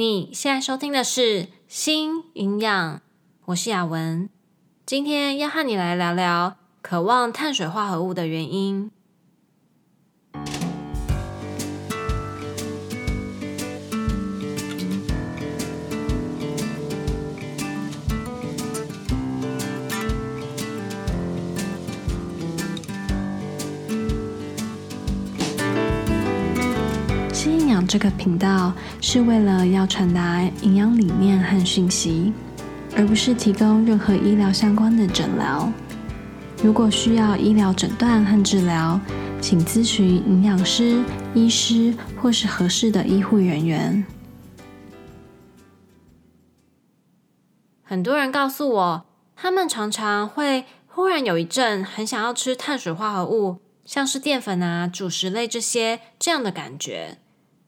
你现在收听的是《新营养》，我是雅文，今天要和你来聊聊渴望碳水化合物的原因。这个频道是为了要传达营养理念和讯息，而不是提供任何医疗相关的诊疗。如果需要医疗诊断和治疗，请咨询营养师、医师或是合适的医护人员。很多人告诉我，他们常常会忽然有一阵很想要吃碳水化合物，像是淀粉啊、主食类这些这样的感觉。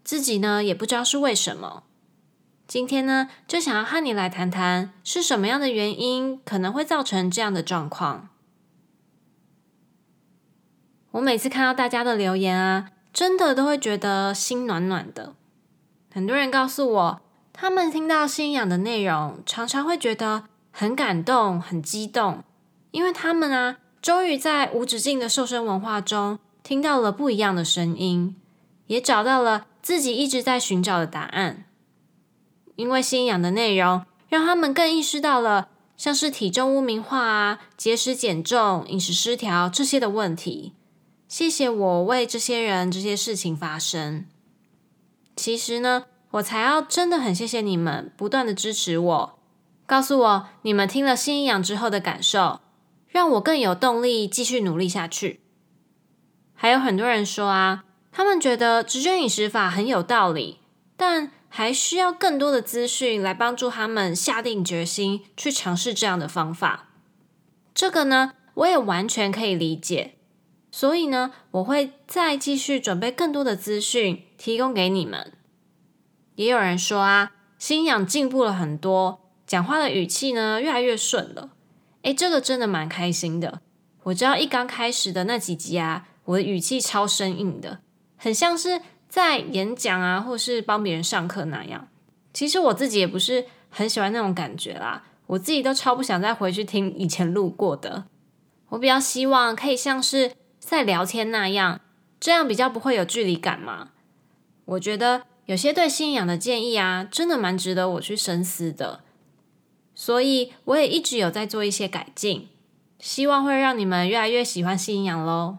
自己呢，也不知道是为什么。今天呢，就想要和你来谈谈是什么样的原因可能会造成这样的状况。我每次看到大家的留言啊，真的都会觉得心暖暖的。很多人告诉我，他们听到信仰的内容，常常会觉得很感动、很激动，因为他们啊，终于在无止境的瘦身文化中听到了不一样的声音，也找到了。自己一直在寻找的答案，因为信仰的内容，让他们更意识到了像是体重污名化啊、节食减重、饮食失调这些的问题。谢谢我为这些人、这些事情发声。其实呢，我才要真的很谢谢你们不断的支持我，告诉我你们听了信仰之后的感受，让我更有动力继续努力下去。还有很多人说啊。他们觉得直觉饮食法很有道理，但还需要更多的资讯来帮助他们下定决心去尝试这样的方法。这个呢，我也完全可以理解。所以呢，我会再继续准备更多的资讯提供给你们。也有人说啊，心营养进步了很多，讲话的语气呢越来越顺了。诶，这个真的蛮开心的。我知道一刚开始的那几集啊，我的语气超生硬的。很像是在演讲啊，或是帮别人上课那样。其实我自己也不是很喜欢那种感觉啦，我自己都超不想再回去听以前录过的。我比较希望可以像是在聊天那样，这样比较不会有距离感嘛。我觉得有些对信仰的建议啊，真的蛮值得我去深思的。所以我也一直有在做一些改进，希望会让你们越来越喜欢信仰喽。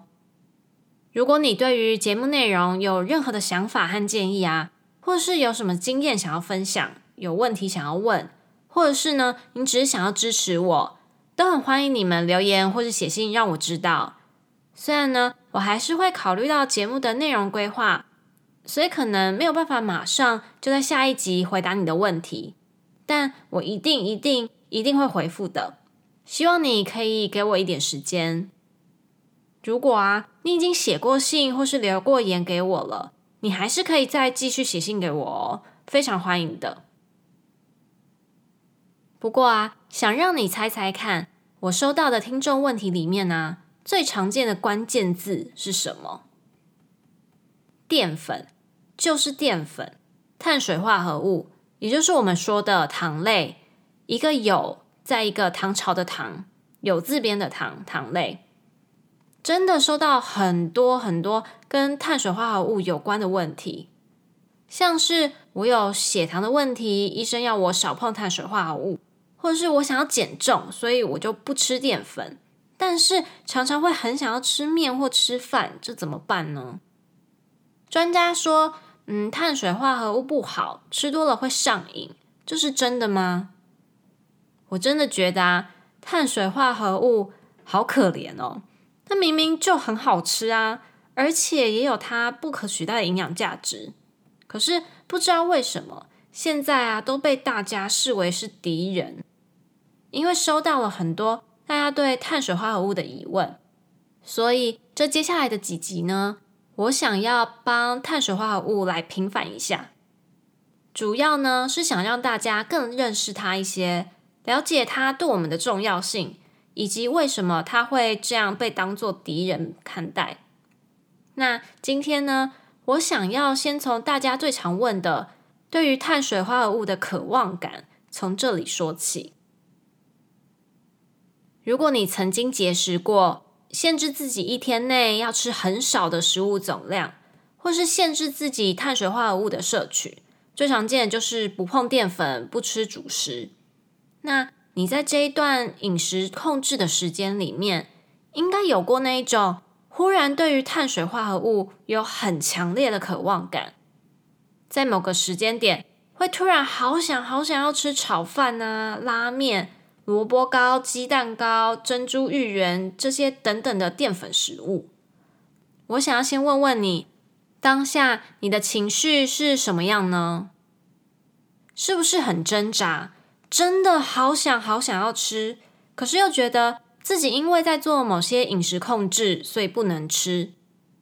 如果你对于节目内容有任何的想法和建议啊，或是有什么经验想要分享，有问题想要问，或者是呢，你只是想要支持我，都很欢迎你们留言或者写信让我知道。虽然呢，我还是会考虑到节目的内容规划，所以可能没有办法马上就在下一集回答你的问题，但我一定一定一定会回复的。希望你可以给我一点时间。如果啊，你已经写过信或是留过言给我了，你还是可以再继续写信给我哦，非常欢迎的。不过啊，想让你猜猜看，我收到的听众问题里面呢、最常见的关键字是什么？淀粉，就是淀粉，碳水化合物，也就是我们说的糖类，一个酉，再一个唐朝的唐，有字边的糖，糖类。真的收到很多很多跟碳水化合物有关的问题，像是我有血糖的问题，医生要我少碰碳水化合物，或者是我想要减重，所以我就不吃淀粉，但是常常会很想要吃面或吃饭，这怎么办呢？专家说，嗯，碳水化合物不好，吃多了会上瘾，这是真的吗？我真的觉得啊，碳水化合物好可怜哦。那明明就很好吃啊，而且也有它不可取代的营养价值。可是不知道为什么，现在啊都被大家视为是敌人。因为收到了很多大家对碳水化合物的疑问，所以这接下来的几集呢，我想要帮碳水化合物来平反一下。主要呢是想让大家更认识它一些，了解它对我们的重要性。以及为什么他会这样被当做敌人看待？那今天呢，我想要先从大家最常问的对于碳水化合物的渴望感从这里说起。如果你曾经节食过，限制自己一天内要吃很少的食物总量，或是限制自己碳水化合物的摄取，最常见的就是不碰淀粉、不吃主食。那你在这一段饮食控制的时间里面，应该有过那一种忽然对于碳水化合物有很强烈的渴望感，在某个时间点会突然好想好想要吃炒饭啊、拉面。萝卜糕、鸡蛋糕、珍珠芋圆这些等等的淀粉食物，我想要先问问你，当下你的情绪是什么样呢？是不是很挣扎？真的好想好想要吃，可是又觉得自己因为在做某些饮食控制，所以不能吃。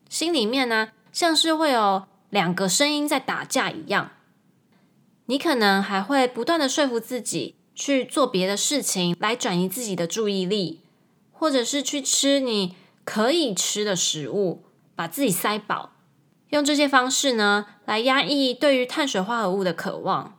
心里面呢，像是会有两个声音在打架一样。你可能还会不断的说服自己。去做别的事情来转移自己的注意力，或者是去吃你可以吃的食物，把自己塞饱，用这些方式呢，来压抑对于碳水化合物的渴望。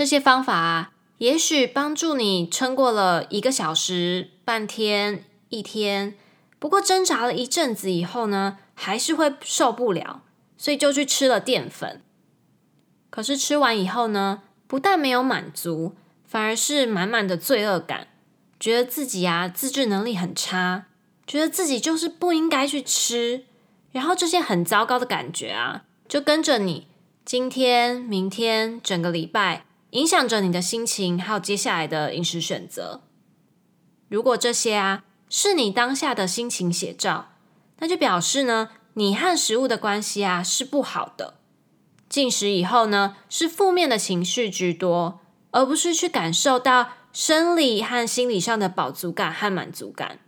这些方法，也许帮助你撑过了一个小时、半天、一天，不过挣扎了一阵子以后呢，还是会受不了，所以就去吃了淀粉。可是吃完以后呢，不但没有满足，反而是满满的罪恶感，觉得自己啊自制能力很差，觉得自己就是不应该去吃，然后这些很糟糕的感觉啊，就跟着你今天、明天整个礼拜，影响着你的心情，还有接下来的饮食选择。如果这些啊是你当下的心情写照，那就表示呢，你和食物的关系啊是不好的。进食以后呢，是负面的情绪居多，而不是去感受到生理和心理上的饱足感和满足感。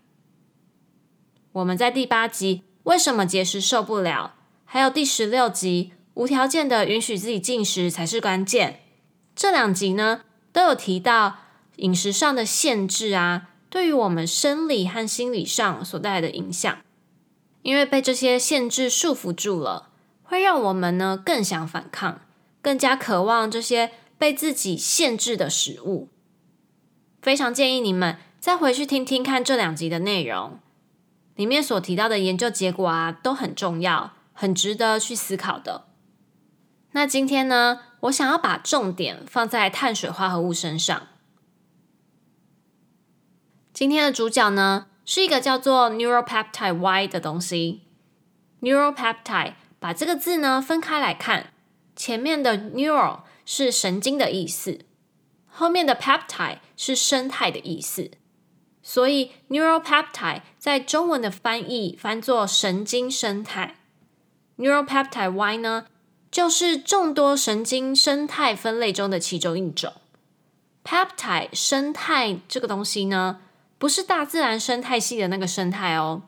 我们在第八集为什么节食受不了，还有第十六集无条件的允许自己进食才是关键，这两集呢都有提到饮食上的限制啊，对于我们生理和心理上所带来的影响，因为被这些限制束缚住了。会让我们呢更想反抗，更加渴望这些被自己限制的食物。非常建议你们再回去听听看这两集的内容，里面所提到的研究结果啊都很重要，很值得去思考的。那今天呢，我想要把重点放在碳水化合物身上。今天的主角呢是一个叫做 Neuropeptide Y 的东西，Neuropeptide。把这个字呢分开来看，前面的 neural 是神经的意思，后面的 peptide 是生态的意思，所以 neuropeptide 在中文的翻译翻作神经生态。neuropeptide Y 呢，就是众多神经生态分类中的其中一种。peptide 生态这个东西呢，不是大自然生态系的那个生态哦，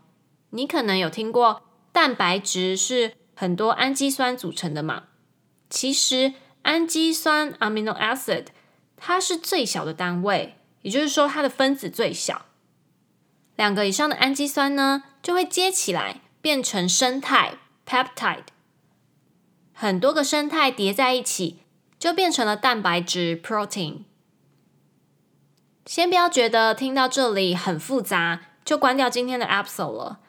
你可能有听过蛋白质是。很多氨基酸组成的嘛，其实氨基酸 （amino acid） 它是最小的单位，也就是说它的分子最小。两个以上的氨基酸呢，就会接起来变成生态 （peptide）。很多个生态叠在一起，就变成了蛋白质 （protein）。先不要觉得听到这里很复杂，就关掉今天的 episode 了。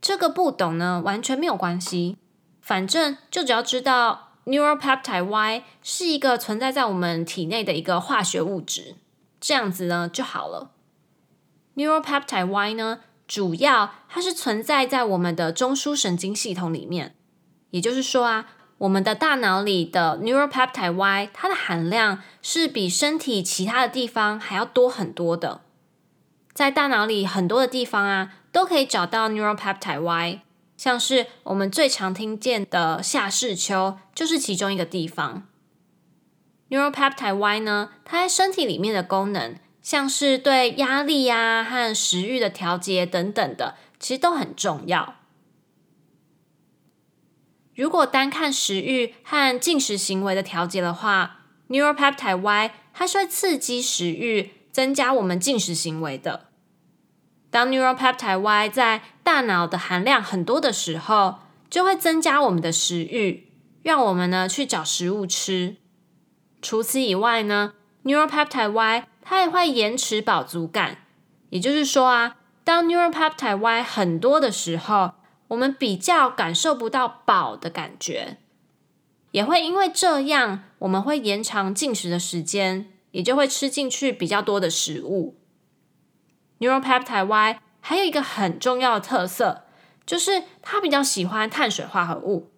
这个不懂呢，完全没有关系。反正就只要知道 neuropeptide Y 是一个存在在我们体内的一个化学物质，这样子呢就好了。neuropeptide Y 呢，主要它是存在在我们的中枢神经系统里面，也就是说啊，我们的大脑里的 neuropeptide Y 它的含量是比身体其他的地方还要多很多的，在大脑里很多的地方啊，都可以找到 neuropeptide Y。像是我们最常听见的下视丘，就是其中一个地方。Neuropeptide Y 呢，它在身体里面的功能，像是对压力啊和食欲的调节等等的，其实都很重要。如果单看食欲和进食行为的调节的话，Neuropeptide Y 它是会刺激食欲，增加我们进食行为的。当 neuropeptide Y 在大脑的含量很多的时候，就会增加我们的食欲，让我们呢去找食物吃。除此以外呢，Neuropeptide Y 它也会延迟饱足感，也就是说啊，当 Neuropeptide Y 很多的时候，我们比较感受不到饱的感觉，也会因为这样，我们会延长进食的时间，也就会吃进去比较多的食物。Neuropeptide Y 还有一个很重要的特色，就是它比较喜欢碳水化合物。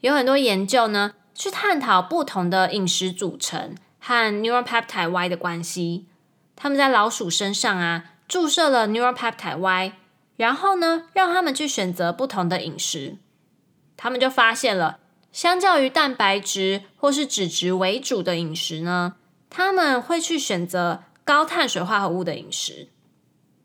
有很多研究呢，去探讨不同的饮食组成和 Neuropeptide Y 的关系。他们在老鼠身上啊，注射了 Neuropeptide Y，然后呢，让他们去选择不同的饮食。他们就发现了，相较于蛋白质或是脂质为主的饮食呢，他们会去选择高碳水化合物的饮食。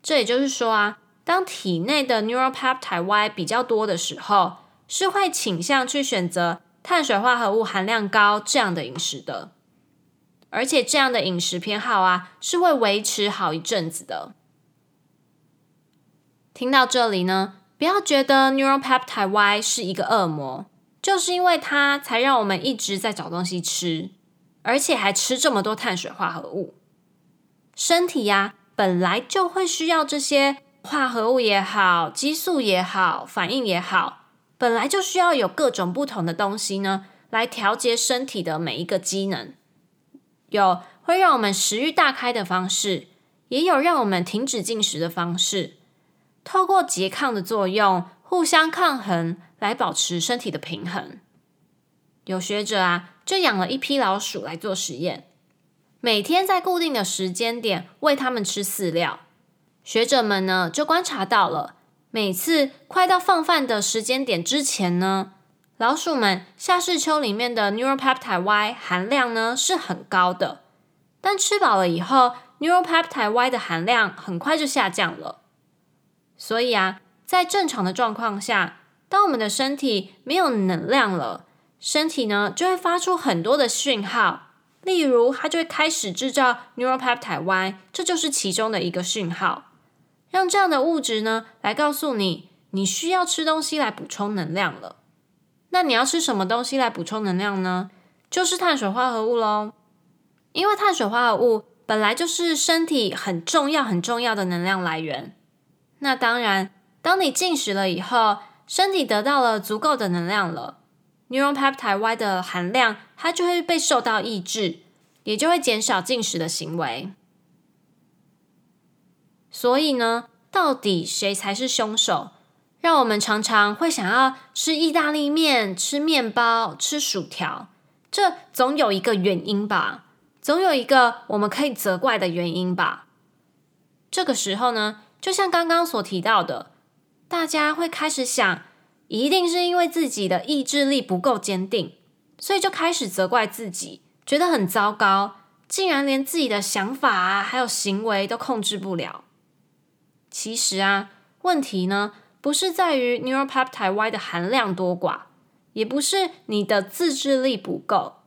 这也就是说啊，当体内的 Neuropeptide Y 比较多的时候，是会倾向去选择碳水化合物含量高这样的饮食的，而且这样的饮食偏好啊，是会维持好一阵子的。听到这里呢，不要觉得 Neuropeptide Y 是一个恶魔，就是因为它才让我们一直在找东西吃，而且还吃这么多碳水化合物。身体呀、本来就会需要这些化合物也好，激素也好，反应也好，本来就需要有各种不同的东西呢，来调节身体的每一个机能。有会让我们食欲大开的方式，也有让我们停止进食的方式。透过拮抗的作用，互相抗衡，来保持身体的平衡。有学者啊，就养了一批老鼠来做实验。每天在固定的时间点喂它们吃饲料，学者们呢就观察到了，每次快到放饭的时间点之前呢，老鼠们下视丘里面的 Neuropeptide Y 含量呢是很高的，但吃饱了以后，Neuropeptide Y 的含量很快就下降了。所以啊，在正常的状况下，当我们的身体没有能量了，身体呢就会发出很多的讯号。例如，它就会开始制造 Neuropeptide Y，这就是其中的一个讯号，让这样的物质呢来告诉你，你需要吃东西来补充能量了。那你要吃什么东西来补充能量呢？就是碳水化合物喽。因为碳水化合物本来就是身体很重要、很重要的能量来源。那当然，当你进食了以后，身体得到了足够的能量了。Neuropeptide Y 的含量，它就会被受到抑制，也就会减少进食的行为。所以呢，到底谁才是凶手？让我们常常会想要吃意大利面、吃面包、吃薯条，这总有一个原因吧？总有一个我们可以责怪的原因吧？这个时候呢，就像刚刚所提到的，大家会开始想。一定是因为自己的意志力不够坚定，所以就开始责怪自己，觉得很糟糕，竟然连自己的想法啊，还有行为都控制不了。其实啊，问题呢，不是在于 Neuropeptide Y 的含量多寡，也不是你的自制力不够。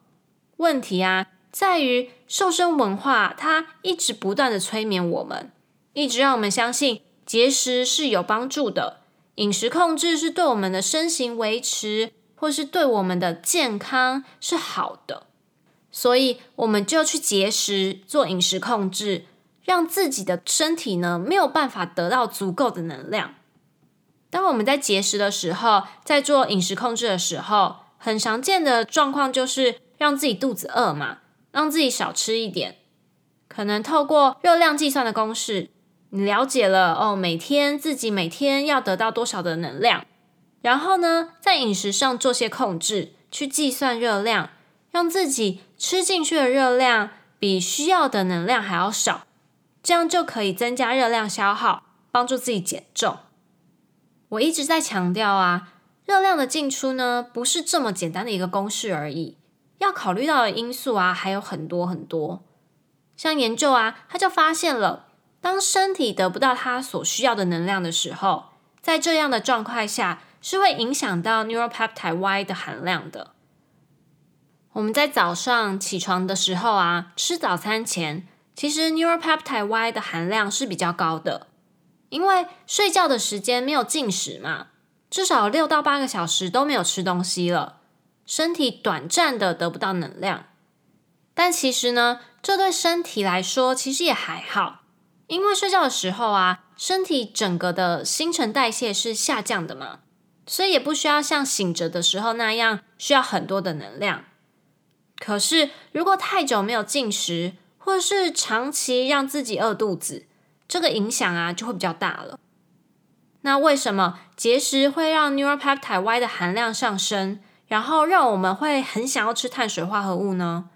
问题啊，在于瘦身文化，它一直不断的催眠我们，一直让我们相信节食是有帮助的。饮食控制是对我们的身形维持，或是对我们的健康是好的，所以我们就去节食，做饮食控制，让自己的身体呢没有办法得到足够的能量。当我们在节食的时候，在做饮食控制的时候，很常见的状况就是让自己肚子饿嘛，让自己少吃一点，可能透过热量计算的公式。你了解了哦，每天自己每天要得到多少的能量，然后呢，在饮食上做些控制，去计算热量，让自己吃进去的热量比需要的能量还要少，这样就可以增加热量消耗，帮助自己减重。我一直在强调啊，热量的进出呢，不是这么简单的一个公式而已，要考虑到的因素啊，还有很多很多。像研究啊，他就发现了。当身体得不到它所需要的能量的时候，在这样的状态下，是会影响到 Neuropeptide Y 的含量的。我们在早上起床的时候啊，吃早餐前，其实 Neuropeptide Y 的含量是比较高的，因为睡觉的时间没有进食嘛，至少六到八个小时都没有吃东西了，身体短暂的得不到能量。但其实呢，这对身体来说其实也还好，因为睡觉的时候啊，身体整个的新陈代谢是下降的嘛，所以也不需要像醒着的时候那样需要很多的能量。可是如果太久没有进食，或是长期让自己饿肚子，这个影响啊就会比较大了。那为什么节食会让 Neuropeptide Y 的含量上升，然后让我们会很想要吃碳水化合物呢？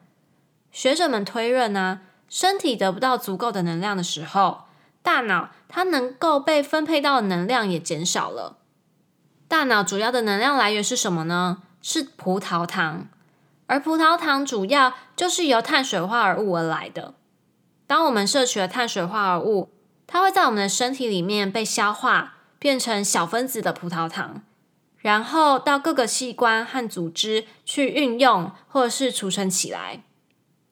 学者们推论呢，身体得不到足够的能量的时候，大脑它能够被分配到的能量也减少了。大脑主要的能量来源是什么呢？是葡萄糖，而葡萄糖主要就是由碳水化合物而来的。当我们摄取了碳水化合物，它会在我们的身体里面被消化，变成小分子的葡萄糖，然后到各个器官和组织去运用，或者是储存起来。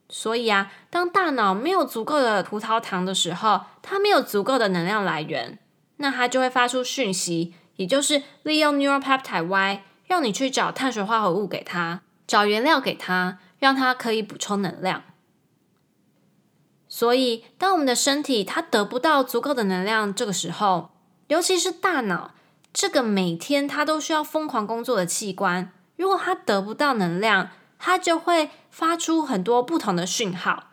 所以啊，当大脑没有足够的葡萄糖的时候，它没有足够的能量来源，那它就会发出讯息，也就是利用 Neuropeptide Y，让你去找碳水化合物给它，找原料给它，让它可以补充能量。所以，当我们的身体它得不到足够的能量，这个时候，尤其是大脑这个每天它都需要疯狂工作的器官，如果它得不到能量，它就会发出很多不同的讯号，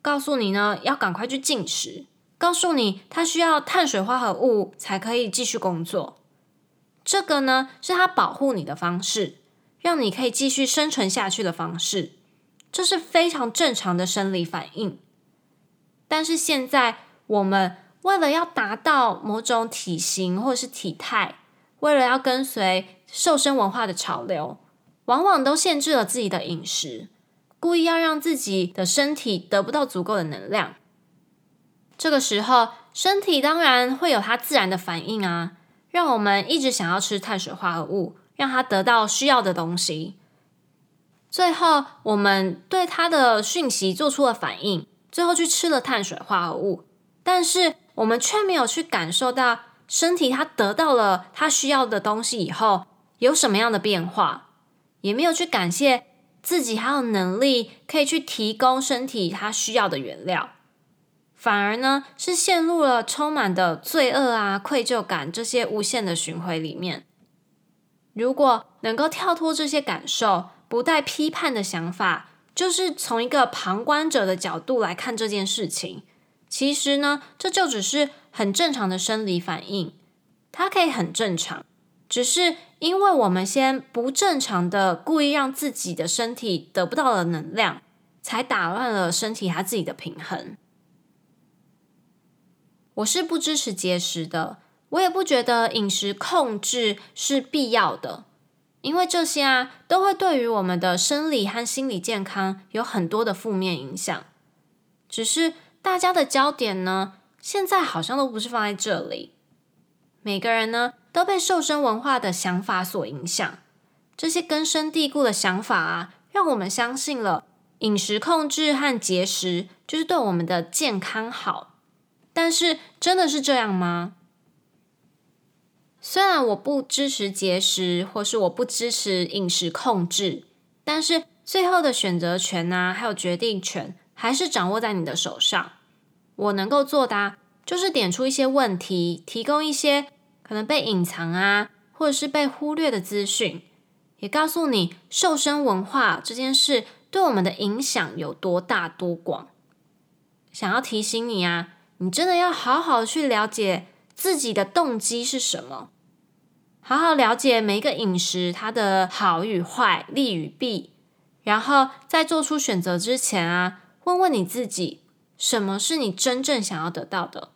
告诉你呢，要赶快去进食，告诉你它需要碳水化合物才可以继续工作。这个呢，是它保护你的方式，让你可以继续生存下去的方式。这是非常正常的生理反应。但是现在我们为了要达到某种体型或是体态，为了要跟随瘦身文化的潮流。往往都限制了自己的饮食，故意要让自己的身体得不到足够的能量。这个时候，身体当然会有它自然的反应啊，让我们一直想要吃碳水化合物，让它得到需要的东西。最后，我们对它的讯息做出了反应，最后去吃了碳水化合物，但是我们却没有去感受到身体它得到了它需要的东西以后有什么样的变化。也没有去感谢自己还有能力可以去提供身体它需要的原料，反而呢是陷入了充满的罪恶啊、愧疚感这些无限的循环里面。如果能够跳脱这些感受，不带批判的想法，就是从一个旁观者的角度来看这件事情，其实呢这就只是很正常的生理反应，它可以很正常。只是因为我们先不正常的故意让自己的身体得不到了能量，才打乱了身体它自己的平衡。我是不支持节食的，我也不觉得饮食控制是必要的，因为这些啊都会对于我们的生理和心理健康有很多的负面影响。只是大家的焦点呢，现在好像都不是放在这里，每个人呢。都被瘦身文化的想法所影响，这些根深蒂固的想法啊，让我们相信了饮食控制和节食就是对我们的健康好。但是，真的是这样吗？虽然我不支持节食，或是我不支持饮食控制，但是最后的选择权啊，还有决定权，还是掌握在你的手上。我能够做的啊，就是点出一些问题，提供一些。可能被隐藏啊，或者是被忽略的资讯，也告诉你瘦身文化这件事对我们的影响有多大多广。想要提醒你啊，你真的要好好去了解自己的动机是什么，好好了解每一个饮食它的好与坏、利与弊，然后在做出选择之前啊，问问你自己，什么是你真正想要得到的。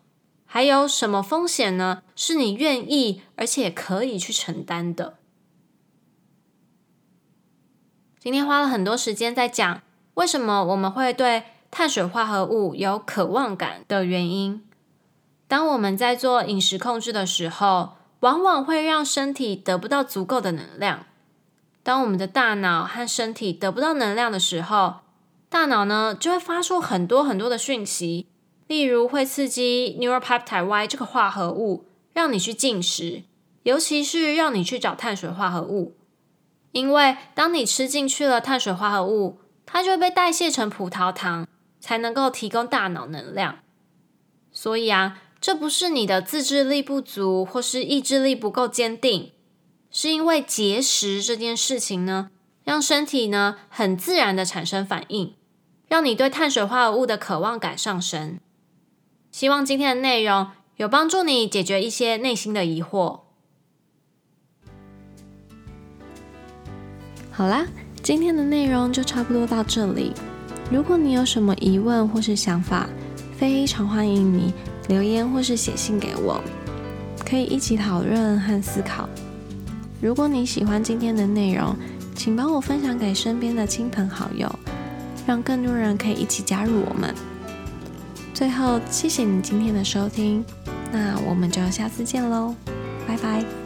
还有什么风险呢？是你愿意而且可以去承担的。今天花了很多时间在讲为什么我们会对碳水化合物有渴望感的原因。当我们在做饮食控制的时候，往往会让身体得不到足够的能量。当我们的大脑和身体得不到能量的时候，大脑呢就会发出很多很多的讯息。例如会刺激 Neuropeptide Y 这个化合物，让你去进食，尤其是让你去找碳水化合物。因为当你吃进去了碳水化合物，它就会被代谢成葡萄糖，才能够提供大脑能量。所以啊，这不是你的自制力不足，或是意志力不够坚定，是因为节食这件事情呢，让身体呢很自然的产生反应，让你对碳水化合物的渴望感上升。希望今天的内容有帮助你解决一些内心的疑惑。好啦，今天的内容就差不多到这里。如果你有什么疑问或是想法，非常欢迎你留言或是写信给我，可以一起讨论和思考。如果你喜欢今天的内容，请帮我分享给身边的亲朋好友，让更多人可以一起加入我们。最后，谢谢你今天的收听，那我们就下次见喽，拜拜。